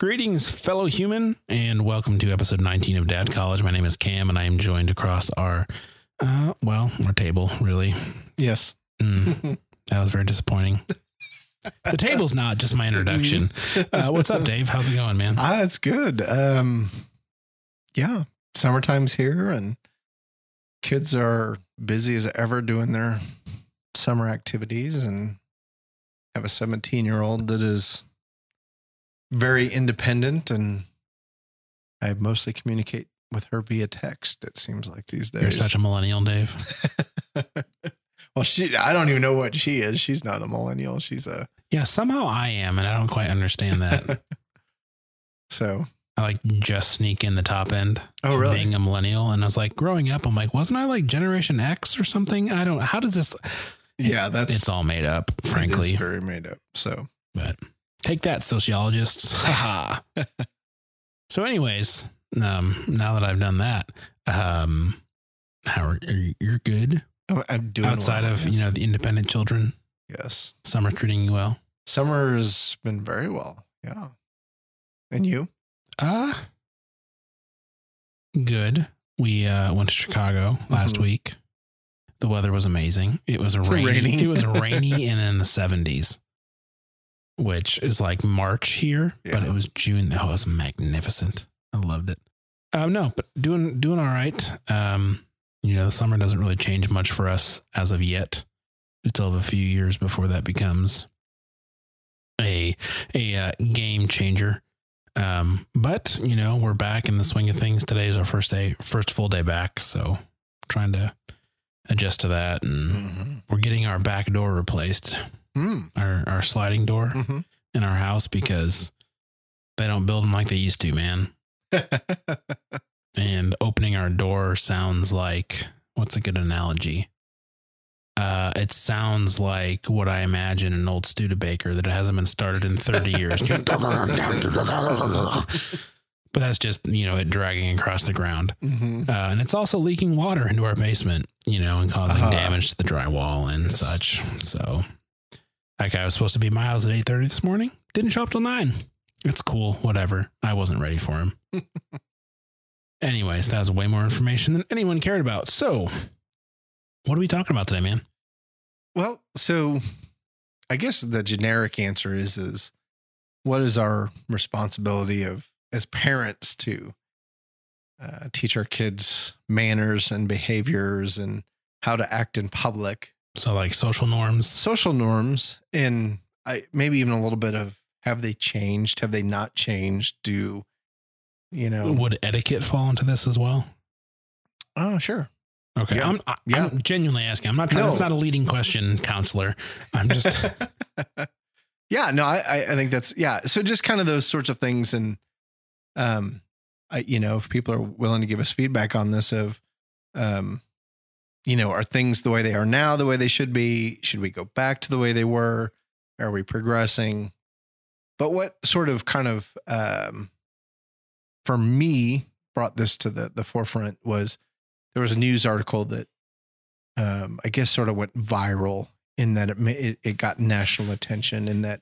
Greetings, fellow human, and welcome to episode 19 of Dad College. My name is Cam, and I am joined across our, uh, well, our table, really. Yes. Mm, that was very disappointing. The table's not just my introduction. Uh, what's up, Dave? How's it going, man? Ah, it's good. Um, yeah, summertime's here and kids are busy as ever doing their summer activities and have a 17 year old that is very independent and I mostly communicate with her via text. It seems like these days. You're such a millennial, Dave. well, she, I don't even know what she is. She's not a millennial. She's a, Yeah, somehow I am, and I don't quite understand that. so, I like just sneak in the top end. oh, really? Being a millennial, and I was like, growing up, I'm like, wasn't I like Generation X or something? I don't. How does this? yeah, that's It's all made up, frankly. it is frankly. very made up. So, But take that, sociologists. Haha. so, anyways, um, now that I've done that, um, how are, are you? You're good I'm- doing outside well, of yes. you know the independent children. yes. Summer treating you well. Summer has been very well. Yeah. And you? Uh good. We uh went to Chicago last Mhm. week. The weather was amazing. It was rainy. Rainy. It was rainy and in the 70s, which is like March here, but it was June. Oh, it was magnificent. I loved it. Um, no, but doing doing all right. Um, you know, the summer doesn't really change much for us as of yet. We still have a few years before that becomes a a uh, game changer. Um, but you know, we're back in the swing of things. Today is our first day, first full day back. So trying to adjust to that, and Mm-hmm. we're getting our back door replaced, Mm. our our sliding door hmm in our house because they don't build them like they used to, man. And opening our door sounds like what's a good analogy? Uh, it sounds like what I imagine an old Studebaker that hasn't been started in 30 years. but that's just, you know, it dragging across the ground. hmm Uh, and it's also leaking water into our basement, you know, and causing Ah. damage to the drywall and Yes. such. So that guy was supposed to be miles at 8.30 this morning. Didn't show up till 9. It's cool. Whatever. I wasn't ready for him. Anyways, that was way more information than anyone cared about. So what are we talking about today, man? Well, so I guess the generic answer is is what is our responsibility of as parents to uh, teach our kids manners and behaviors and how to act in public, So like social norms. social norms, and I maybe even a little bit of have they changed? Have they not changed? Do you know? Would etiquette fall into this as well? Oh, sure. Okay. Yeah. I'm, I, Yeah. I'm genuinely asking. I'm not trying. No. That's not a leading question, counselor. I'm just. yeah, no, I I think that's yeah. So just kind of those sorts of things, and um, I you know if people are willing to give us feedback on this of, um, you know, are things the way they are now the way they should be? Should we go back to the way they were? Are we progressing? But what sort of kind of um, for me brought this to the the forefront was there was a news article that um, I guess sort of went viral in that it, it it got national attention in that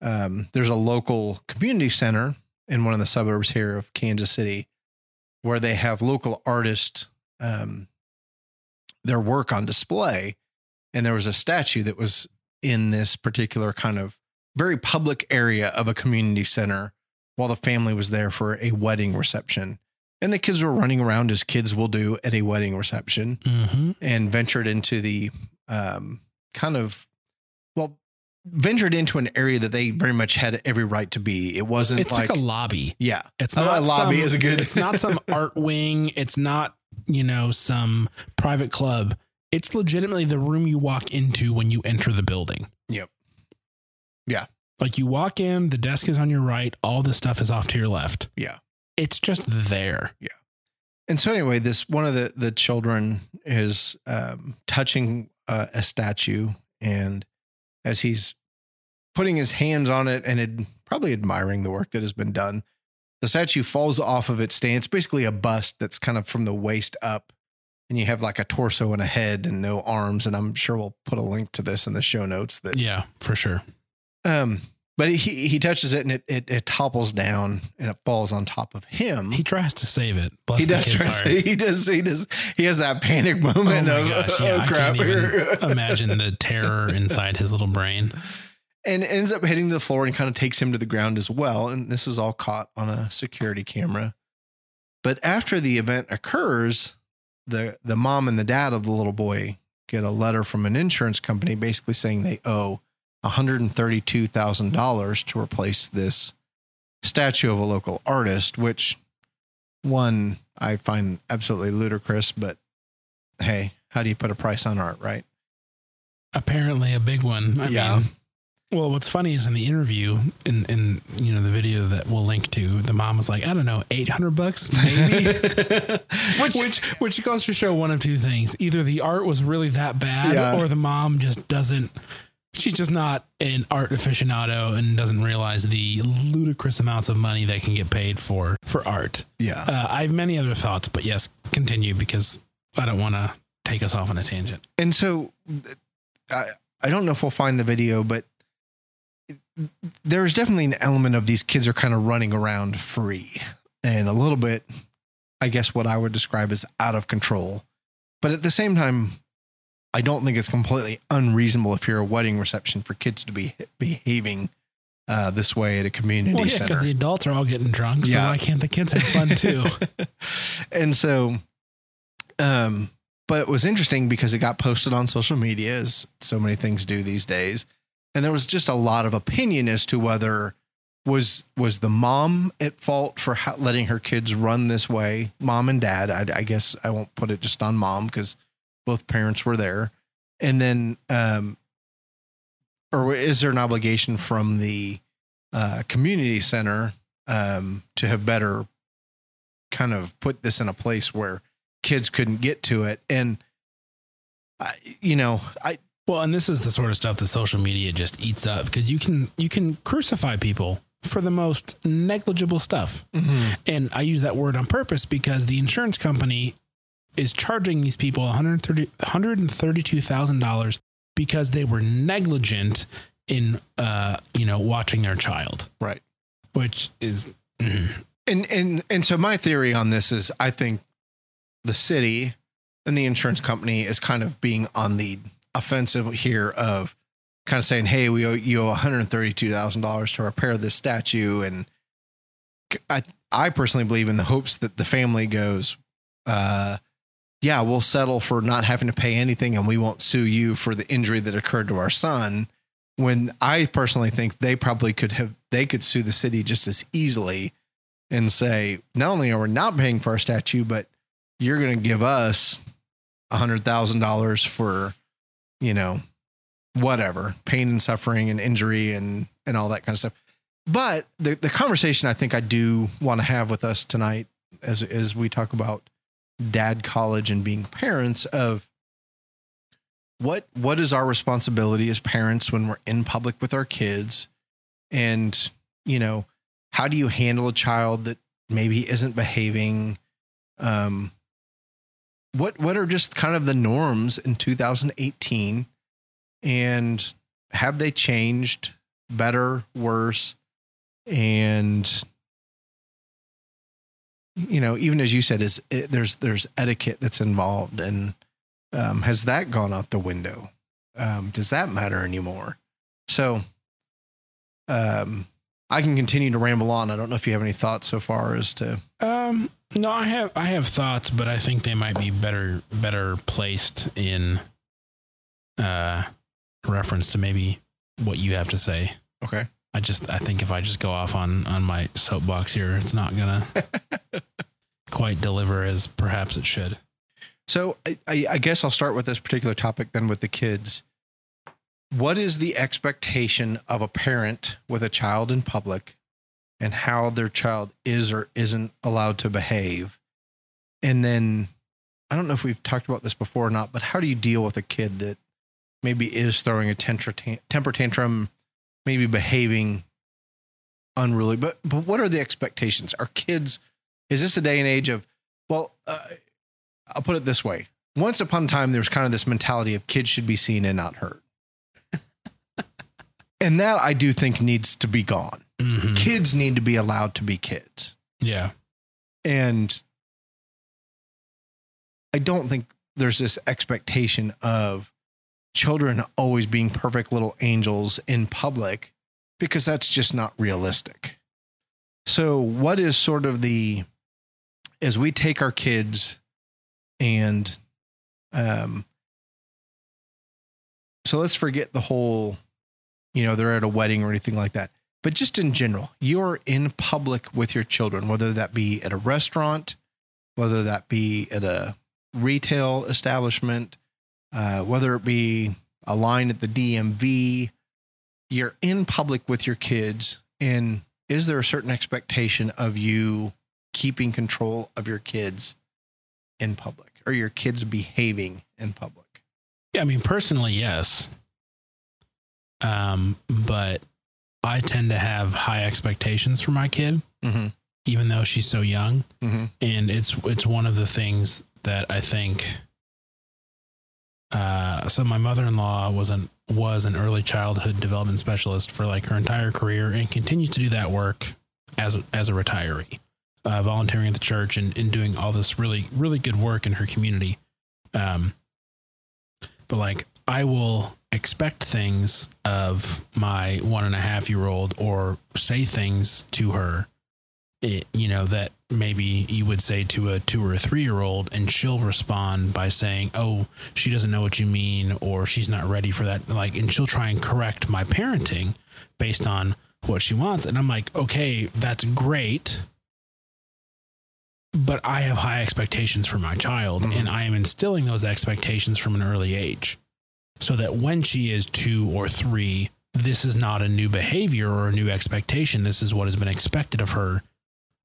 um, there's a local community center in one of the suburbs here of Kansas City where they have local artists um, their work on display and there was a statue that was in this particular kind of very public area of a community center while the family was there for a wedding reception and the kids were running around as kids will do at a wedding reception Mhm. and ventured into the um, kind of well ventured into an area that they very much had every right to be. It wasn't It's like, like, a lobby. yeah, It's not a lobby some- is a good- It's not some art wing. It's not you know some private club. It's legitimately the room you walk into when you enter the building. Yep. Yeah. Like you walk in, the desk is on your right. All the stuff is off to your left. Yeah. It's just there. Yeah. And so anyway, this one of the the children is um, touching uh, a statue, and as he's putting his hands on it and ad- probably admiring the work that has been done, the statue falls off of its stand. It's basically a bust that's kind of from the waist up, and you have like a torso and a head and no arms. And I'm sure we'll put a link to this in the show notes. That Yeah, for sure. um, but he he touches it and it, it it topples down and it falls on top of him. He tries to save it. Bless He does try to he does he does he has that panic Oh moment my of gosh! Yeah, oh I crap can't even imagine the terror inside his little brain. And ends up hitting the floor and kind of takes him to the ground as well. And this is all caught on a security camera. But after the event occurs, the the mom and the dad of the little boy get a letter from an insurance company basically saying they owe $132,000 to replace this statue of a local artist, which one I find absolutely ludicrous, but hey, how do you put a price on art, right? Apparently, a big one. I Yeah. Mean, well, what's funny is in the interview, in in you know the video that we'll link to, the mom was like, I don't know, eight hundred bucks, maybe. which, which which goes to show one of two things: either the art was really that bad, Yeah. or the mom just doesn't. She's just not an art aficionado and doesn't realize the ludicrous amounts of money that can get paid for for art. yeah. Uh, I have many other thoughts, but yes, continue because I don't want to take us off on a tangent. and so I I don't know if we'll find the video, but there's definitely an element of these kids are kind of running around free and a little bit, I guess, what I would describe as out of control. But at the same time, I don't think it's completely unreasonable if you're a wedding reception for kids to be behaving uh, this way at a community Well, yeah, center. because the adults are all getting drunk, so Yeah. why can't the kids have fun too? and so, um, but it was interesting because it got posted on social media, as so many things do these days, and there was just a lot of opinion as to whether was was the mom at fault for letting her kids run this way, mom and dad. I, I guess I won't put it just on mom because both parents were there, and then, um, or is there an obligation from the uh, community center um, to have better kind of put this in a place where kids couldn't get to it and I, you know i well, and this is the sort of stuff that social media just eats up because you can you can crucify people for the most negligible stuff. And I use that word on purpose because the insurance company is charging these people 130 $132,000 because they were negligent in uh, you know, watching their child, right. Which is mm, and and and so my theory on this is i think the city and the insurance company is kind of being on the offensive here of kind of saying hey we owe you owe $132000 to repair this statue and i i personally believe in the hopes that the family goes uh yeah we'll settle for not having to pay anything and we won't sue you for the injury that occurred to our son when i personally think they probably could have they could sue the city just as easily and say, not only are we not paying for our statue, but you're going to give us a hundred thousand dollars for, you know, whatever pain and suffering and injury and, and all that kind of stuff. But the, the conversation I think I do want to have with us tonight as, as we talk about dad college and being parents of what, what is our responsibility as parents when we're in public with our kids and, you know, how do you handle a child that maybe isn't behaving um what what are just kind of the norms in 2018 and have they changed? Better? Worse? And you know even as you said is it, there's there's etiquette that's involved and um, has that gone out the window? Um, does that matter anymore? So um I can continue to ramble on. I don't know if you have any thoughts so far as to Um, no, I have I have thoughts, but I think they might be better better placed in uh reference to maybe what you have to say. okay. I just I think if I just go off on on my soapbox here, it's not gonna quite deliver as perhaps it should. So I, I, I guess I'll start with this particular topic then with the kids. What is the expectation of a parent with a child in public and how their child is or isn't allowed to behave? And then I don't know if we've talked about this before or not, but how do you deal with a kid that maybe is throwing a temper, tantrum, maybe behaving unruly? But but what are the expectations? Are kids? Is this a day and age of? Well, uh, I'll put it this way: once upon a time, there was kind of this mentality of kids should be seen and not heard. And that I do think needs to be gone. Mhm. Kids need to be allowed to be kids. Yeah. And I don't think there's this expectation of children always being perfect little angels in public because that's just not realistic. So, what is sort of the, as we take our kids and, um, so let's forget the whole, you know, they're at a wedding or anything like that. But just in general, you're in public with your children, whether that be at a restaurant, whether that be at a retail establishment, uh, whether it be a line at the DMV, you're in public with your kids. And is there a certain expectation of you keeping control of your kids in public or your kids behaving in public? Yeah, I mean, personally, yes. Um, but I tend to have high expectations for my kid, Mm-hmm. even though she's so young. Mm-hmm. And it's it's one of the things that I think. Uh, so my mother-in-law was an was an early childhood development specialist for like her entire career, and continues to do that work as as a retiree, uh, volunteering at the church and, and doing all this really really good work in her community. Um, but like I will expect things of my one and a half year old or say things to her, eh, you know, that maybe you would say to a two or a three year old, and she'll respond by saying, Oh, she doesn't know what you mean, or she's not ready for that. Like, and she'll try and correct my parenting based on what she wants. And I'm like, Okay, that's great. But I have high expectations for my child, Mhm. and I am instilling those expectations from an early age so that when she is two or three, this is not a new behavior or a new expectation. This is what has been expected of her.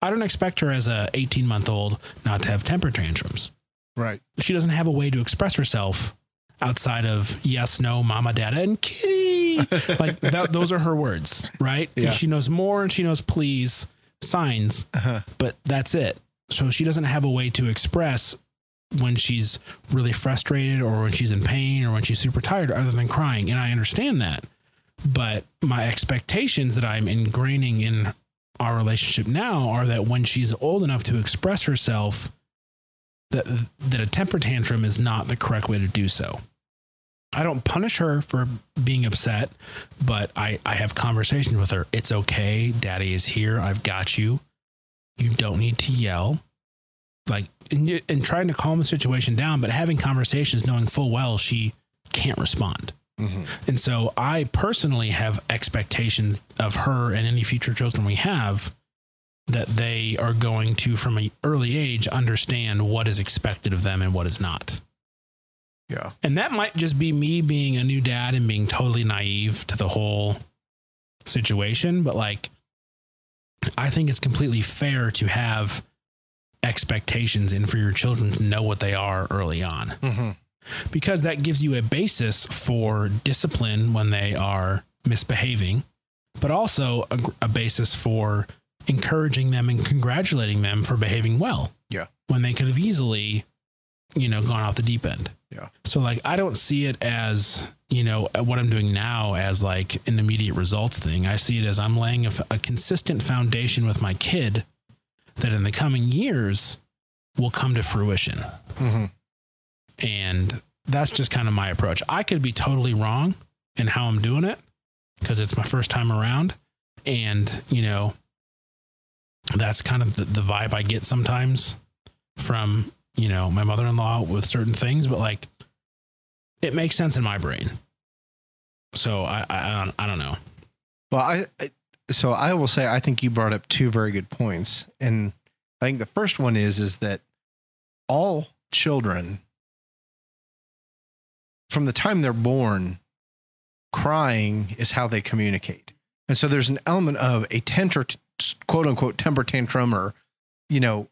I don't expect her as a 18 month old not to have temper tantrums. Right. She doesn't have a way to express herself outside of yes, no, mama, dada, and kitty. like that, those are her words, right? Yeah. She knows more and she knows please signs, Uh-huh. but that's it. So she doesn't have a way to express when she's really frustrated or when she's in pain or when she's super tired other than crying. And I understand that. But my expectations that I'm ingraining in our relationship now are that when she's old enough to express herself, that that a temper tantrum is not the correct way to do so. I don't punish her for being upset, but I, I have conversations with her. It's okay. Daddy is here. I've got you. You don't need to yell. Like, and, and trying to calm the situation down, but having conversations knowing full well she can't respond. Mm-hmm. And so I personally have expectations of her and any future children we have that they are going to, from an early age, understand what is expected of them and what is not. Yeah. And that might just be me being a new dad and being totally naive to the whole situation. But like, I think it's completely fair to have expectations and for your children to know what they are early on Mm-hmm. because that gives you a basis for discipline when they are misbehaving, but also a, a basis for encouraging them and congratulating them for behaving well. Yeah. When they could have easily, you know, gone off the deep end. Yeah. So, like, I don't see it as, you know, what I'm doing now as like an immediate results thing. I see it as I'm laying a consistent foundation with my kid that in the coming years will come to fruition Mm-hmm. and that's just kind of my approach. I could be totally wrong in how I'm doing it because it's my first time around, and you know, that's kind of the, the vibe I get sometimes from you know my mother-in-law with certain things, but like it makes sense in my brain. So I I, I, don't, I don't know. Well, I, I so I will say I think you brought up two very good points, and I think the first one is is that all children from the time they're born, crying is how they communicate, and so there's an element of a temper, quote unquote, temper tantrum, or you know,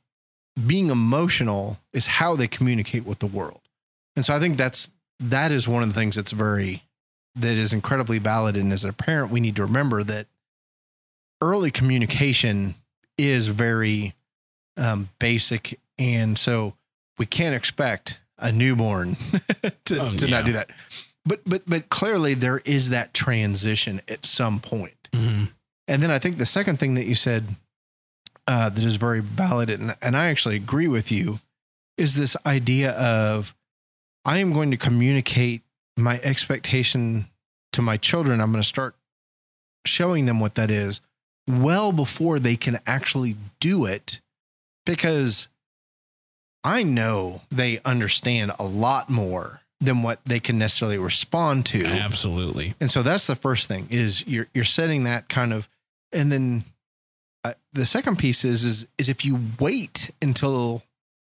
being emotional is how they communicate with the world, and so I think that's that is one of the things that's very that is incredibly valid. And as a parent, we need to remember that early communication is very um, basic. And so we can't expect a newborn to, Um, to yeah. not do that. but but but clearly there is that transition at some point. Mhm. And then I think the second thing that you said uh, that is very valid, and, and I actually agree with you, is this idea of I am going to communicate my expectation to my children. I'm going to start showing them what that is well before they can actually do it because I know they understand a lot more than what they can necessarily respond to. Absolutely. And so that's the first thing is you're you're setting that kind of, and then uh, the second piece is is is if you wait until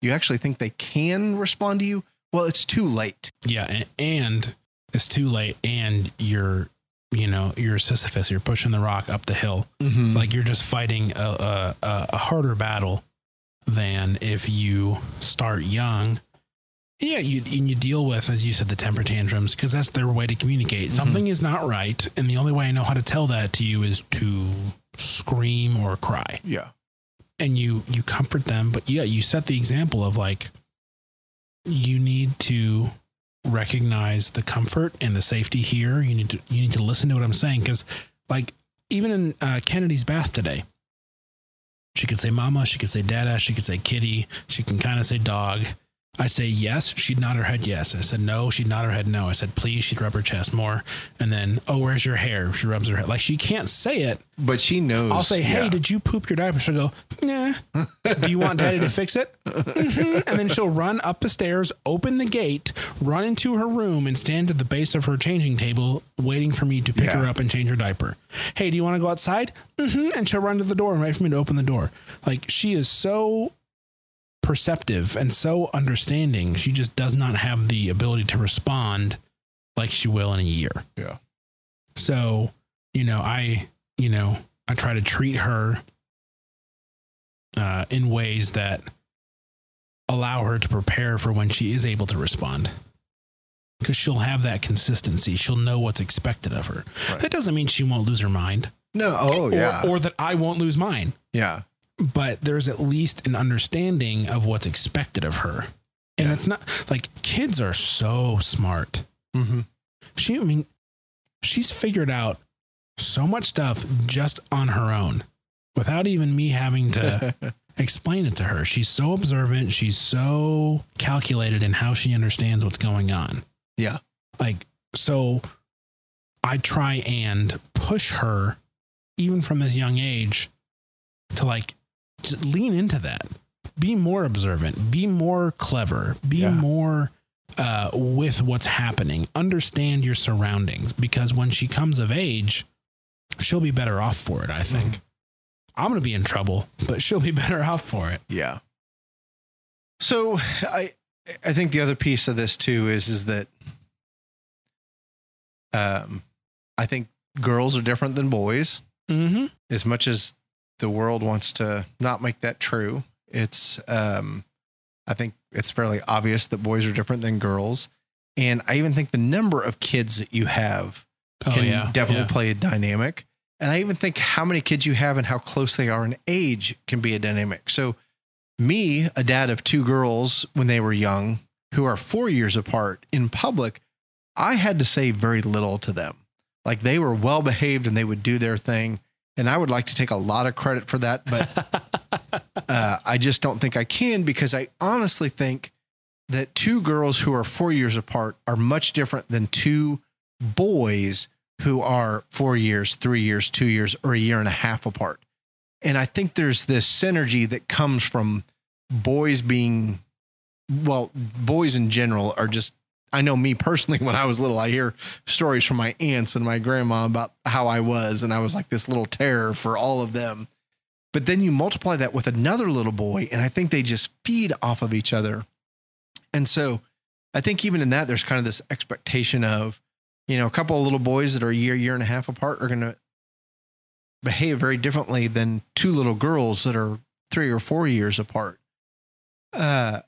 you actually think they can respond to you, well, it's too late. Yeah, and, and it's too late, and you're, you know, you're Sisyphus. You're pushing the rock up the hill. Mm-hmm. Like you're just fighting a, a, a harder battle than if you start young. Yeah, you and you deal with, as you said, the temper tantrums because that's their way to communicate. Mhm. Something is not right, and the only way I know how to tell that to you is to scream or cry. yeah, and you you comfort them but yeah you set the example of like you need to recognize the comfort and the safety here. You need to you need to listen to what i'm saying because like even in uh, kennedy's bath today she could say mama she could say dada she could say kitty she can kind of say dog i say yes she'd nod her head yes i said no she'd nod her head no i said please she'd rub her chest more and then oh where's your hair she rubs her head like she can't say it but she knows. I'll say, "Hey, yeah. did you poop your diaper?" She'll go, "Nah." Do you want Daddy to fix it? Mhm. And then she'll run up the stairs, open the gate, run into her room, and stand at the base of her changing table, waiting for me to pick her up and change her diaper. Hey, do you want to go outside? hmm And she'll run to the door and wait for me to open the door. Like she is so perceptive and so understanding. She just does not have the ability to respond like she will in a year. Yeah. So, you know, I, you know, I try to treat her uh, in ways that allow her to prepare for when she is able to respond. Because she'll have that consistency. She'll know what's expected of her. Right. That doesn't mean she won't lose her mind. no. Oh or, yeah. or that I won't lose mine. yeah. But there's at least an understanding of what's expected of her. And Yeah. it's not like kids are so smart. Mm-hmm. She, I mean, she's figured out so much stuff just on her own without even me having to explain it to her. She's so observant. She's so calculated in how she understands what's going on. Yeah. Like, so I try and push her, even from this young age, to like just lean into that. Be more observant, be more clever, be Yeah. more uh, with what's happening, understand your surroundings because when she comes of age, she'll be better off for it, I think. Mhm. I'm going to be in trouble, but she'll be better off for it. Yeah. So I I think the other piece of this too is is that um I think girls are different than boys Mm-hmm. as much as the world wants to not make that true. It's um I think it's fairly obvious that boys are different than girls. And I even think the number of kids that you have Oh, can yeah. definitely yeah. play a dynamic. And I even think how many kids you have and how close they are in age can be a dynamic. So, me, a dad of two girls when they were young, who are four years apart in public, I had to say very little to them. Like they were well behaved and they would do their thing. And I would like to take a lot of credit for that, but uh, I just don't think I can because I honestly think that two girls who are four years apart are much different than two boys who are four years, three years, two years, or a year and a half apart. And I think there's this synergy that comes from boys being, well, boys in general are just, I know me personally, when I was little, I hear stories from my aunts and my grandma about how I was. And I was like this little terror for all of them. But then you multiply that with another little boy, and I think they just feed off of each other. And so I think even in that, there's kind of this expectation of, you know, a couple of little boys that are a year, year and a half apart are going to behave very differently than two little girls that are three or four years apart. Uh,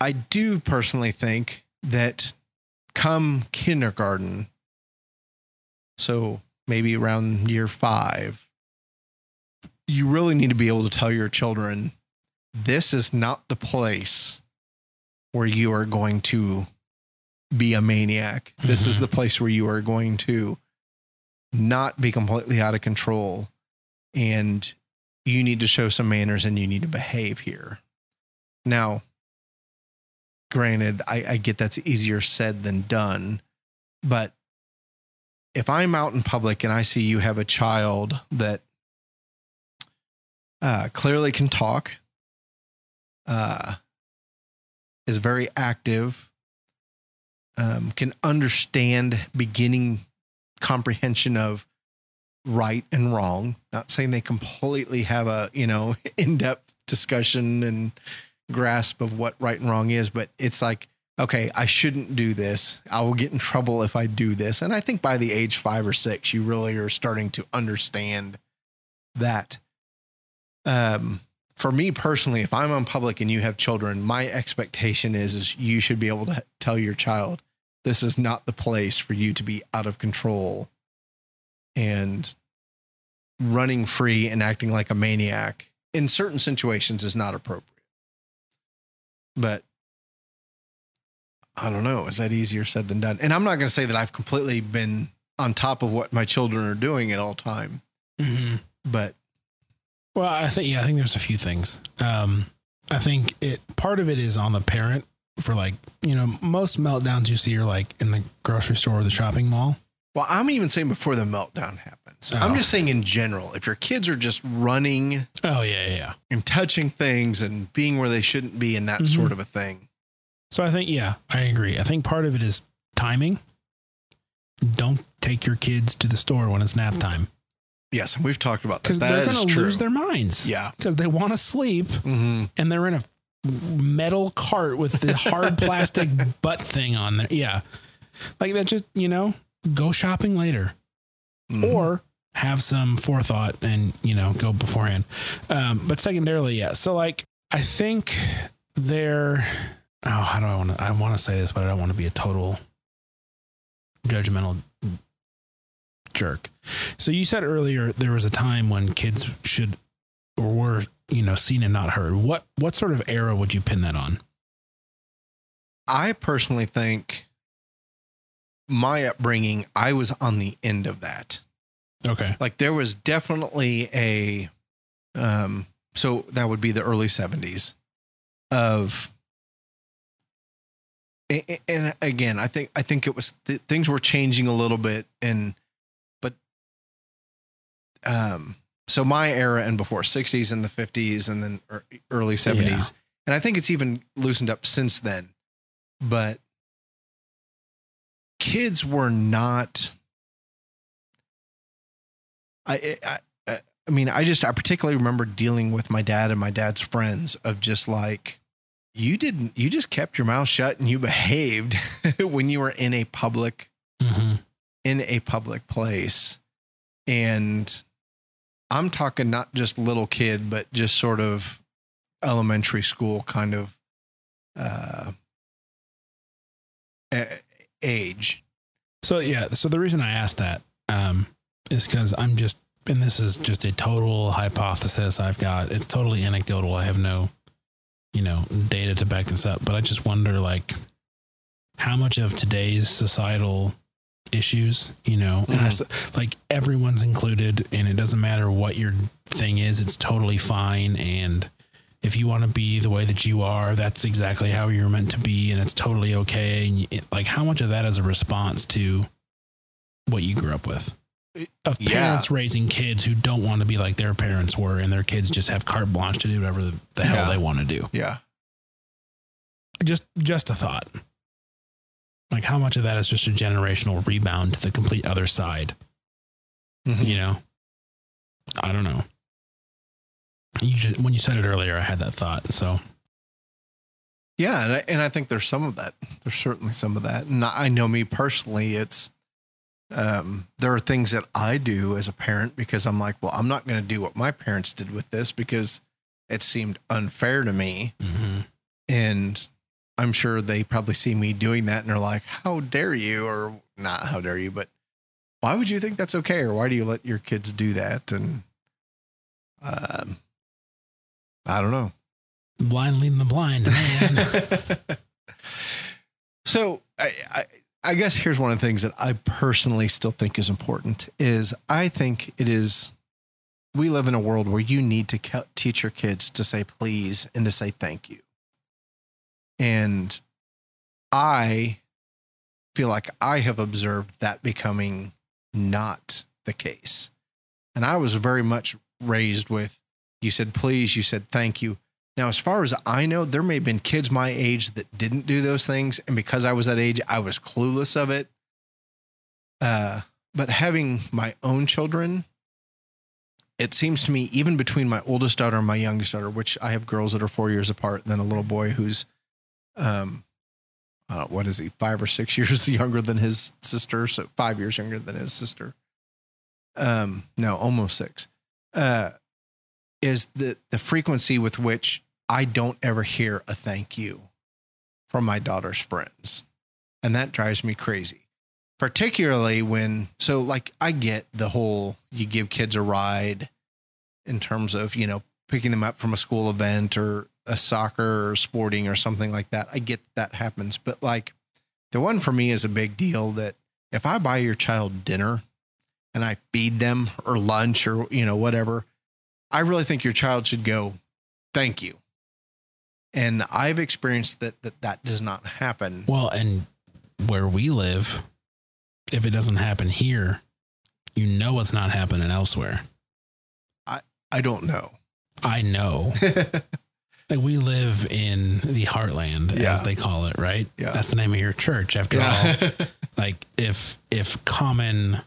I do personally think that come kindergarten, so maybe around year five, you really need to be able to tell your children this is not the place where you are going to be a maniac. This is Mhm. the place where you are going to not be completely out of control and you need to show some manners and you need to behave here. Now, granted, I, I get that's easier said than done, but if I'm out in public and I see you have a child that uh, clearly can talk, uh, is very active, um, can understand beginning comprehension of right and wrong. Not saying they completely have a you know in depth discussion and grasp of what right and wrong is, but it's like okay, I shouldn't do this. I will get in trouble if I do this. And I think by the age five or six, you really are starting to understand that. Um, for me personally, if I'm on public and you have children, my expectation is is you should be able to tell your child this is not the place for you to be out of control and running free and acting like a maniac in certain situations is not appropriate. But I don't know. Is that easier said than done? And I'm not going to say that I've completely been on top of what my children are doing at all time, Mm-hmm. but Well, I think yeah, I think there's a few things. Um, I think it part of it is on the parent for like you know most meltdowns you see are like in the grocery store or the shopping mall. Well, I'm even saying before the meltdown happens. Oh. I'm just saying in general, if your kids are just running Oh yeah, yeah. yeah. and touching things and being where they shouldn't be and that Mhm. sort of a thing. So I think yeah, I agree. I think part of it is timing. Don't take your kids to the store when it's nap time Yes, and we've talked about that. because they're going to lose their minds. yeah. because they want to sleep hmm and they're in a metal cart with the hard plastic butt thing on there. Yeah, like that. Just you know, go shopping later. Mm-hmm. or have some forethought and you know go beforehand. Um but secondarily yeah. So like i think they're oh how do i want to i want to say this but i don't want to be a total judgmental jerk. So you said earlier there was a time when kids should or were you know seen and not heard. What what sort of era would you pin that on? I personally think my upbringing, I was on the end of that. okay. Like there was definitely a, um, so that would be the early seventies of, a- a- and again, I think I think it was th- things were changing a little bit, and but, um, so my era and before sixties and the fifties and then early seventies, and I think it's even loosened up since then, but kids were not I, I, I, mean, I just, I particularly remember dealing with my dad and my dad's friends of just like, you didn't, you just kept your mouth shut and you behaved when you were in a public, mm-hmm. in a public place. And I'm talking not just little kid, but just sort of elementary school kind of, uh, age. So yeah, so the reason I asked that um, is because I'm just, and this is just a total hypothesis I've got. It's totally anecdotal. I have no, you know, data to back this up. But I just wonder, like, how much of today's societal issues, you know, and I like everyone's included, and it doesn't matter what your thing is. It's totally fine, and if you want to be the way that you are, that's exactly how you're meant to be, and it's totally okay. And like, how much of that is a response to what you grew up with? Of Yeah. parents raising kids who don't want to be like their parents were, and their kids just have carte blanche to do whatever the, the hell Yeah. they want to do. Yeah. Just, just a thought. Like, how much of that is just a generational rebound to the complete other side? Mhm. You know, I don't know. You just, when you said it earlier, I had that thought. So Yeah, and I, and I think there's some of that. There's certainly some of that. And I know me personally, it's um, there are things that I do as a parent because I'm like, well, I'm not going to do what my parents did with this because it seemed unfair to me, and I'm sure they probably see me doing that and they're like, how dare you, or not how dare you, but why would you think that's okay, or why do you let your kids do that? And um, I don't know. blind leading the blind, man. so I, I I guess here's one of the things that I personally still think is important is I think it is we live in a world where you need to teach your kids to say please and to say thank you. And I feel like I have observed that becoming not the case. And I was very much raised with you said please, you said thank you. Now, as far as I know, there may have been kids my age that didn't do those things. And because I was that age, I was clueless of it. Uh, but having my own children, it seems to me, even between my oldest daughter and my youngest daughter, which I have girls that are four years apart, and then a little boy who's, um, I don't know, what is he, five or six years younger than his sister. So five years younger than his sister. Um, no, almost six. Uh, is the the frequency with which I don't ever hear a thank you from my daughter's friends. And that drives me crazy. Particularly when, so like, I get the whole you give kids a ride in terms of, you know, picking them up from a school event or a soccer or sporting or something like that. I get that happens. But like, the one for me is a big deal that if I buy your child dinner and I feed them or lunch or, you know, whatever, I really think your child should go, thank you and I've experienced that that that does not happen. Well, and where we live, if it doesn't happen here, you know it's not happening elsewhere. I I don't know. I know. like we live in the heartland, Yeah. as they call it, right? Yeah. That's the name of your church, after all. Like if if common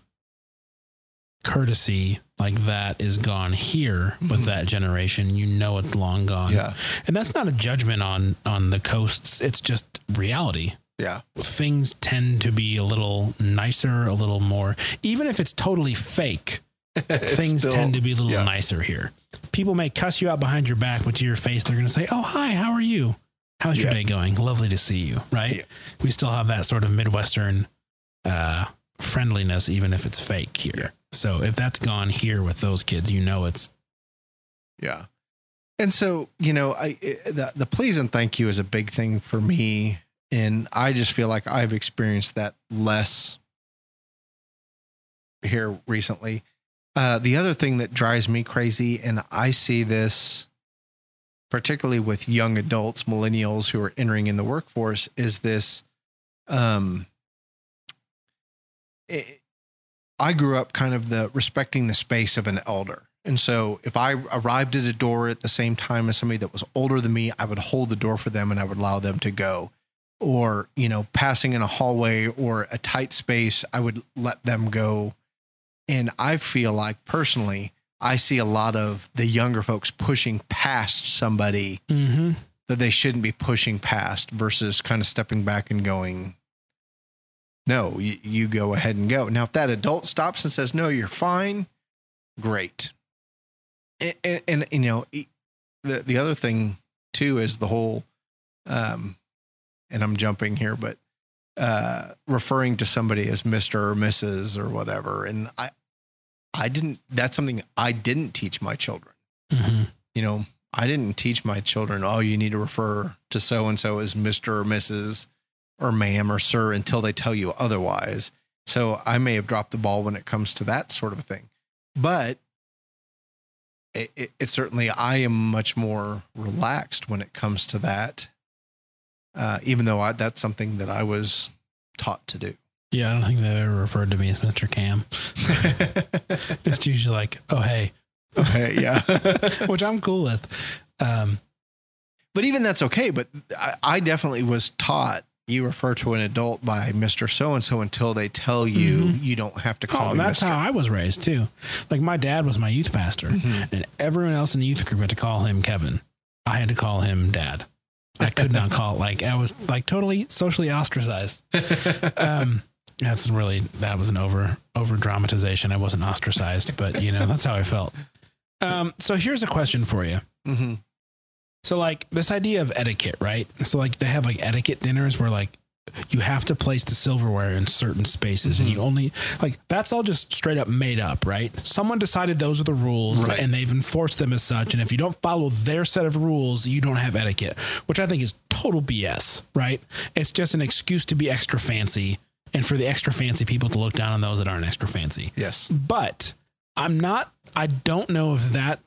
courtesy like that is gone here with Mhm. that generation, you know it's long gone. yeah. And that's not a judgment on on the coasts. It's just reality. Yeah. Things tend to be a little nicer, a little more even if it's totally fake, things still- tend to be a little yeah. nicer here. People may cuss you out behind your back, but to your face they're gonna say, Oh hi, how are you? How's your Yeah. day going? Lovely to see you. Right? Yeah. We still have that sort of Midwestern uh friendliness, even if it's fake here. Yeah. So if that's gone here with those kids, you know it's Yeah. And so, you know, I the the please and thank you is a big thing for me and I just feel like I've experienced that less here recently. Uh the other thing that drives me crazy and I see this particularly with young adults, millennials who are entering in the workforce is this um it, I grew up kind of the respecting the space of an elder. And so if I arrived at a door at the same time as somebody that was older than me, I would hold the door for them and I would allow them to go. Or, you know, passing in a hallway or a tight space, I would let them go. And I feel like personally, I see a lot of the younger folks pushing past somebody mm-hmm. that they shouldn't be pushing past versus kind of stepping back and going, no, you, you go ahead and go. Now, if that adult stops and says, no, you're fine, great. And, and, and you know, the, the other thing too is the whole, um, and I'm jumping here, but uh, referring to somebody as Mr. or Mrs. or whatever. And I, I didn't, that's something I didn't teach my children Mm-hmm. you know, I didn't teach my children, oh, you need to refer to so and so as Mr. or Mrs. or ma'am or sir until they tell you otherwise. So I may have dropped the ball when it comes to that sort of thing. But it, it, it certainly, I am much more relaxed when it comes to that, uh, even though I, that's something that I was taught to do. Yeah, I don't think they've ever referred to me as Mr. Cam. It's usually like, oh hey, okay, yeah. which I'm cool with. Um, But even that's okay. But I, I definitely was taught you refer to an adult by Mr. So and so until they tell you Mhm. you don't have to call oh, that's Mr. how I was raised too. Like my dad was my youth pastor, Mhm. and everyone else in the youth group had to call him Kevin. I had to call him Dad. I could not call like I was like totally socially ostracized. Um, that's really that was an over over dramatization. I wasn't ostracized, but you know that's how I felt. Um, so here's a question for you. Mhm. So like this idea of etiquette, right? So like they have like etiquette dinners where like you have to place the silverware in certain spaces and Mhm. you only like that's all just straight up made up, right? Someone decided those are the rules Right. and they've enforced them as such and if you don't follow their set of rules, you don't have etiquette, which I think is total BS, right? It's just an excuse to be extra fancy and for the extra fancy people to look down on those that aren't extra fancy. Yes. But I'm not, I don't know if that,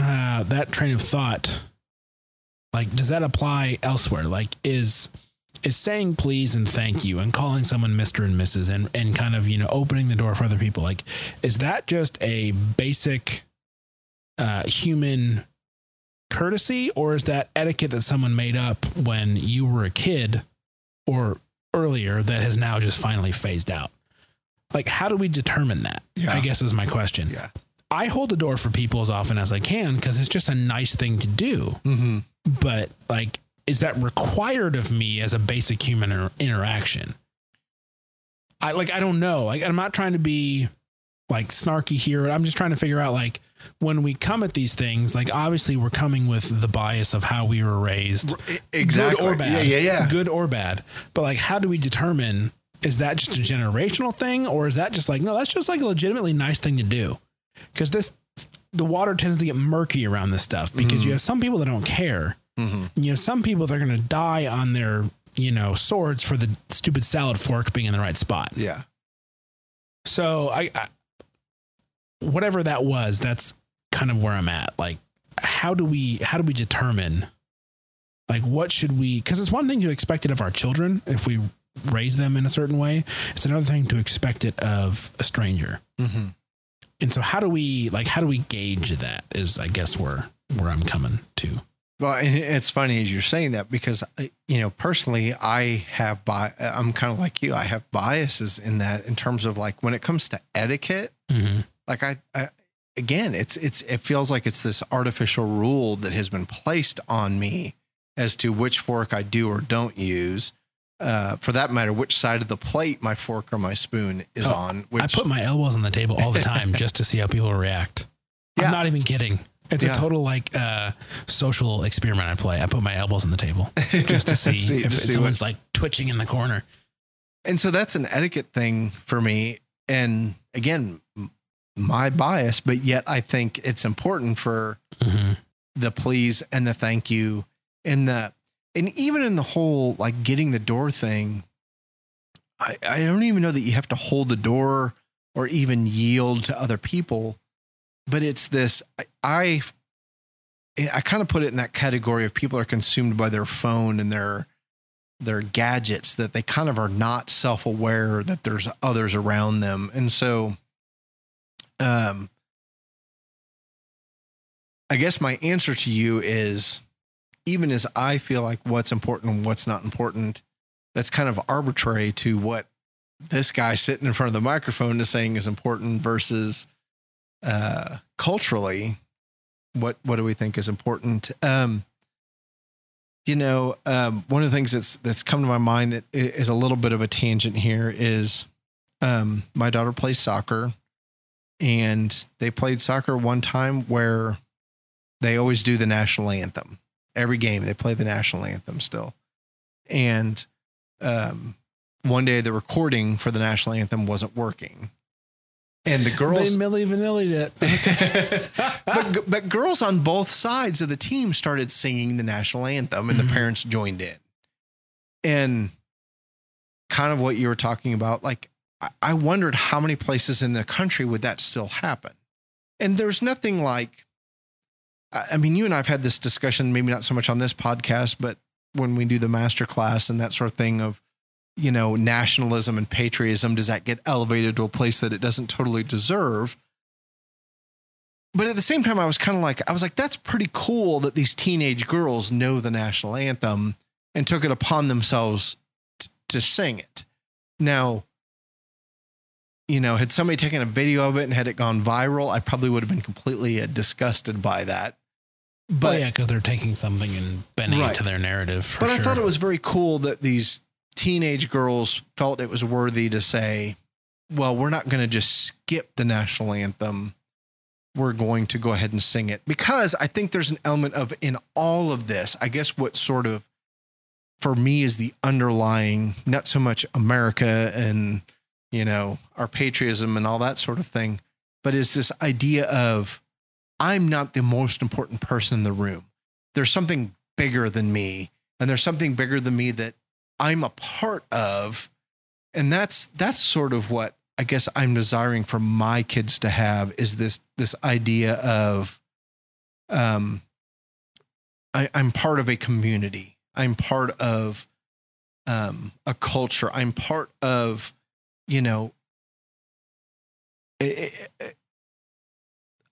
uh, that train of thought, like, does that apply elsewhere? Like, is, is saying please and thank you and calling someone Mr. and Mrs. and, and kind of, you know, opening the door for other people. Like, is that just a basic uh, human courtesy or is that etiquette that someone made up when you were a kid or earlier that has now just finally phased out? Like, how do we determine that? Yeah. I guess is my question. Yeah. I hold the door for people as often as I can because it's just a nice thing to do. Mm-hmm. But like, is that required of me as a basic human inter- interaction? I like, I don't know. Like, I'm not trying to be like snarky here. I'm just trying to figure out like when we come at these things, like obviously we're coming with the bias of how we were raised, Exactly. good or bad, Yeah, yeah, yeah. good or bad. But like, how do we determine? Is that just a generational thing, or is that just like no? That's just like a legitimately nice thing to do, because this the water tends to get murky around this stuff because you have some people that don't care. Mm-hmm. You have some people that are going to die on their you know swords for the stupid salad fork being in the right spot. Yeah. So I, I whatever that was, that's kind of where I'm at. Like, how do we how do we determine like what should we? Because it's one thing to expect it of our children if we raise them in a certain way. It's another thing to expect it of a stranger. Mm-hmm. And so, how do we like how do we gauge that? Is I guess where where I'm coming to. Well, and it's funny as you're saying that because you know personally, I have bi- I'm kind of like you. I have biases in that in terms of like when it comes to etiquette. Mm-hmm. Like I, I again, it's it's it feels like it's this artificial rule that has been placed on me as to which fork I do or don't use. Uh, for that matter, which side of the plate my fork or my spoon is Oh, on. Which I put my elbows on the table all the time just to see how people react. Yeah. I'm not even kidding. It's Yeah. a total like uh, social experiment I play. I put my elbows on the table just to see, See- if to see someone's like twitching in the corner. And so that's an etiquette thing for me. And again, my bias, but yet I think it's important for Mm-hmm. the please and the thank you and the and even in the whole like getting the door thing, I, I don't even know that you have to hold the door or even yield to other people. But it's this I I, I kind of put it in that category of people are consumed by their phone and their their gadgets that they kind of are not self-aware that there's others around them. And so um I guess my answer to you is even as I feel like what's important and what's not important, that's kind of arbitrary to what this guy sitting in front of the microphone is saying is important versus uh, culturally, what what do we think is important? Um, you know, um, one of the things that's that's come to my mind that is a little bit of a tangent here is um, my daughter plays soccer, and they played soccer one time where they always do the national anthem every game. They play the national anthem still, and um, one day the recording for the national anthem wasn't working, and the girls They Milli Vanillied it. but but girls on both sides of the team started singing the national anthem, and Mhm. the parents joined in. And kind of what you were talking about, like I wondered how many places in the country would that still happen. And there's nothing like, I mean, you and I've had this discussion, maybe not so much on this podcast, but when we do the master class and that sort of thing of, you know, nationalism and patriotism, does that get elevated to a place that it doesn't totally deserve? but at the same time, I was kind of like, I was like, that's pretty cool that these teenage girls know the national anthem and took it upon themselves t- to sing it. Now, you know, had somebody taken a video of it and had it gone viral, I probably would have been completely uh, disgusted by that. But But yeah, because they're taking something and bending Right. it to their narrative. For but I thought it was very cool that these teenage girls felt it was worthy to say, well, we're not going to just skip the national anthem. We're going to go ahead and sing it because I think there's an element of in all of this, I guess what sort of for me is the underlying, not so much America and, you know, our patriotism and all that sort of thing, but is this idea of I'm not the most important person in the room. There's something bigger than me and there's something bigger than me that I'm a part of. And that's that's sort of what I guess I'm desiring for my kids to have is this this idea of um I, I'm part of a community. I'm part of um a culture. I'm part of, you know, it, it,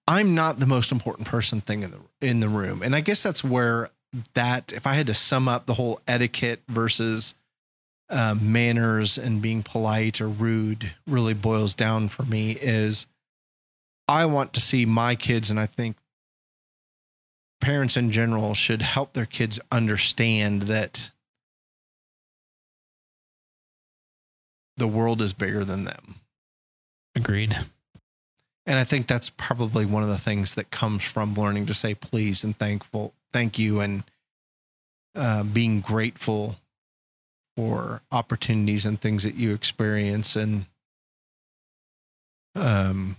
I'm not the most important person thing in the in the room. And I guess that's where that if I had to sum up the whole etiquette versus uh, manners and being polite or rude really boils down for me is I want to see my kids, and I think parents in general should help their kids understand that the world is bigger than them. Agreed. And I think that's probably one of the things that comes from learning to say please and thankful, thank you, and uh, being grateful for opportunities and things that you experience. And um,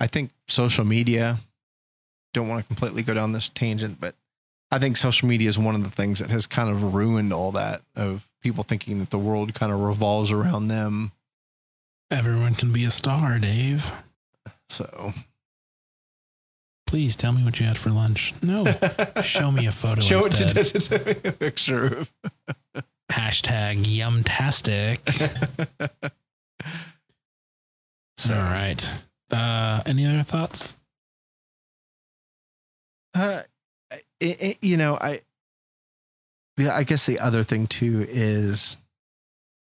I think social media, don't want to completely go down this tangent, but I think social media is one of the things that has kind of ruined all that of people thinking that the world kind of revolves around them Everyone can be a star, Dave. So please tell me what you had for lunch. No, show me a photo. Show instead. it to, to, to a picture of hashtag yumtastic. so, All right. Uh, any other thoughts? Uh, it, it, you know, I, yeah, I guess the other thing too is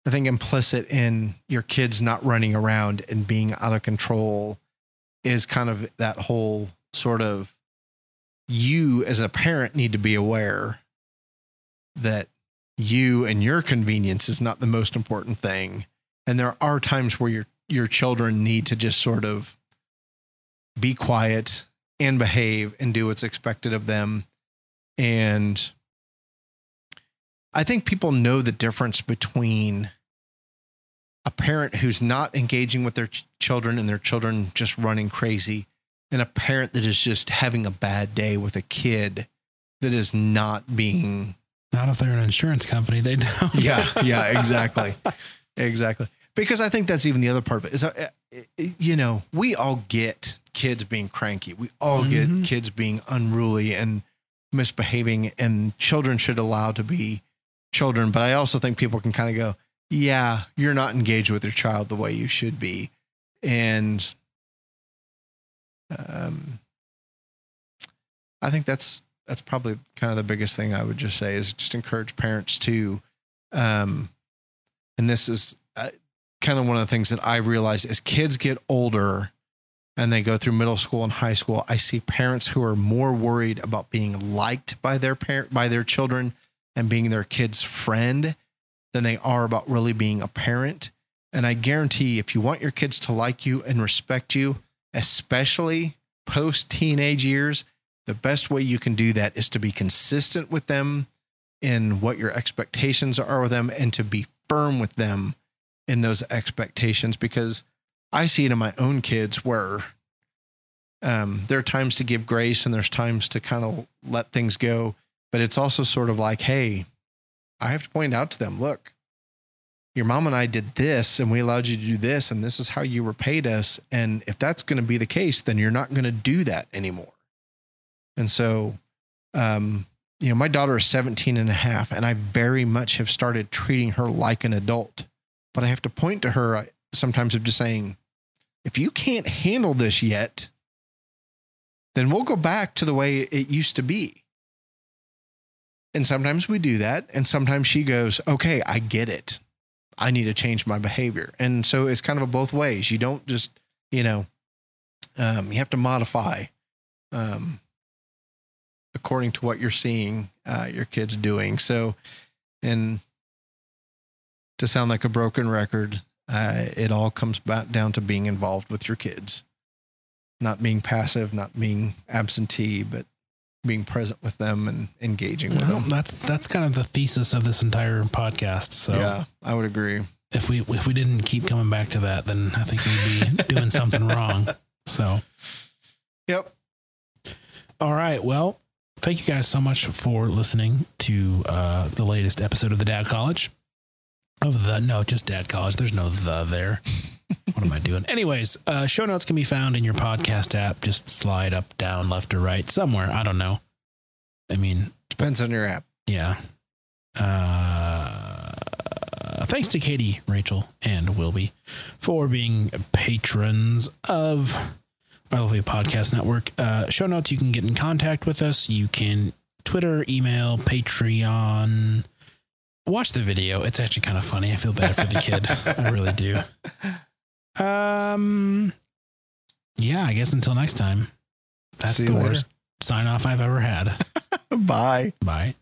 I think implicit in your kids not running around and being out of control is kind of that whole sort of you as a parent need to be aware that you and your convenience is not the most important thing. And there are times where your your children need to just sort of be quiet and behave and do what's expected of them. And I think people know the difference between a parent who's not engaging with their ch- children and their children just running crazy and a parent that is just having a bad day with a kid that is not being not if they're an insurance company they don't. Yeah yeah exactly. Exactly. Because i think that's even the other part of it is uh, you know we all get kids being cranky. We all Mhm. get kids being unruly and misbehaving and children should allow to be children but i also think people can kind of go yeah you're not engaged with your child the way you should be. And um i think that's that's probably kind of the biggest thing i would just say is just encourage parents to um and this is uh, kind of one of the things that i realized as kids get older and they go through middle school and high school i see parents who are more worried about being liked by their parent by their children and being their kids friend than they are about really being a parent and i guarantee if you want your kids to like you and respect you especially post teenage years the best way you can do that is to be consistent with them in what your expectations are with them and to be firm with them in those expectations because I see it in my own kids where um, there are times to give grace and there's times to kind of let things go. But it's also sort of like, hey, I have to point out to them, look, your mom and I did this and we allowed you to do this, and this is how you repaid us. And if that's going to be the case, then you're not going to do that anymore. And so, um, you know, my daughter is 17 and a half, and I very much have started treating her like an adult. But I have to point to her sometimes of just saying, if you can't handle this yet, then we'll go back to the way it used to be. And sometimes we do that. And sometimes she goes, okay, I get it. I need to change my behavior. And so it's kind of a both ways. You don't just, you know, um, you have to modify um, according to what you're seeing uh, your kids doing. So, and to sound like a broken record, uh, it all comes back down to being involved with your kids, not being passive, not being absentee, but being present with them and engaging with Well, them. that's that's kind of the thesis of this entire podcast. So yeah, I would agree. if we if we didn't keep coming back to that, then I think we'd be doing something wrong. So Yep. all right, well, thank you guys so much for listening to uh, the latest episode of the Dad College. Of the no, just Dad College. There's no the there. What am I doing? Anyways, uh, show notes can be found in your podcast app. Just slide up, down, left, or right, somewhere. I don't know. I mean, Depends on your app. yeah. Uh, thanks to Katie, Rachel, and Wilby for being patrons of our lovely podcast network. Uh, show notes, you can get in contact with us. You can Twitter, email, Patreon. Watch the video. It's actually kind of funny. I feel bad for the kid. I really do. Um, yeah, I guess until next time. That's See the later. worst sign off I've ever had. Bye. Bye.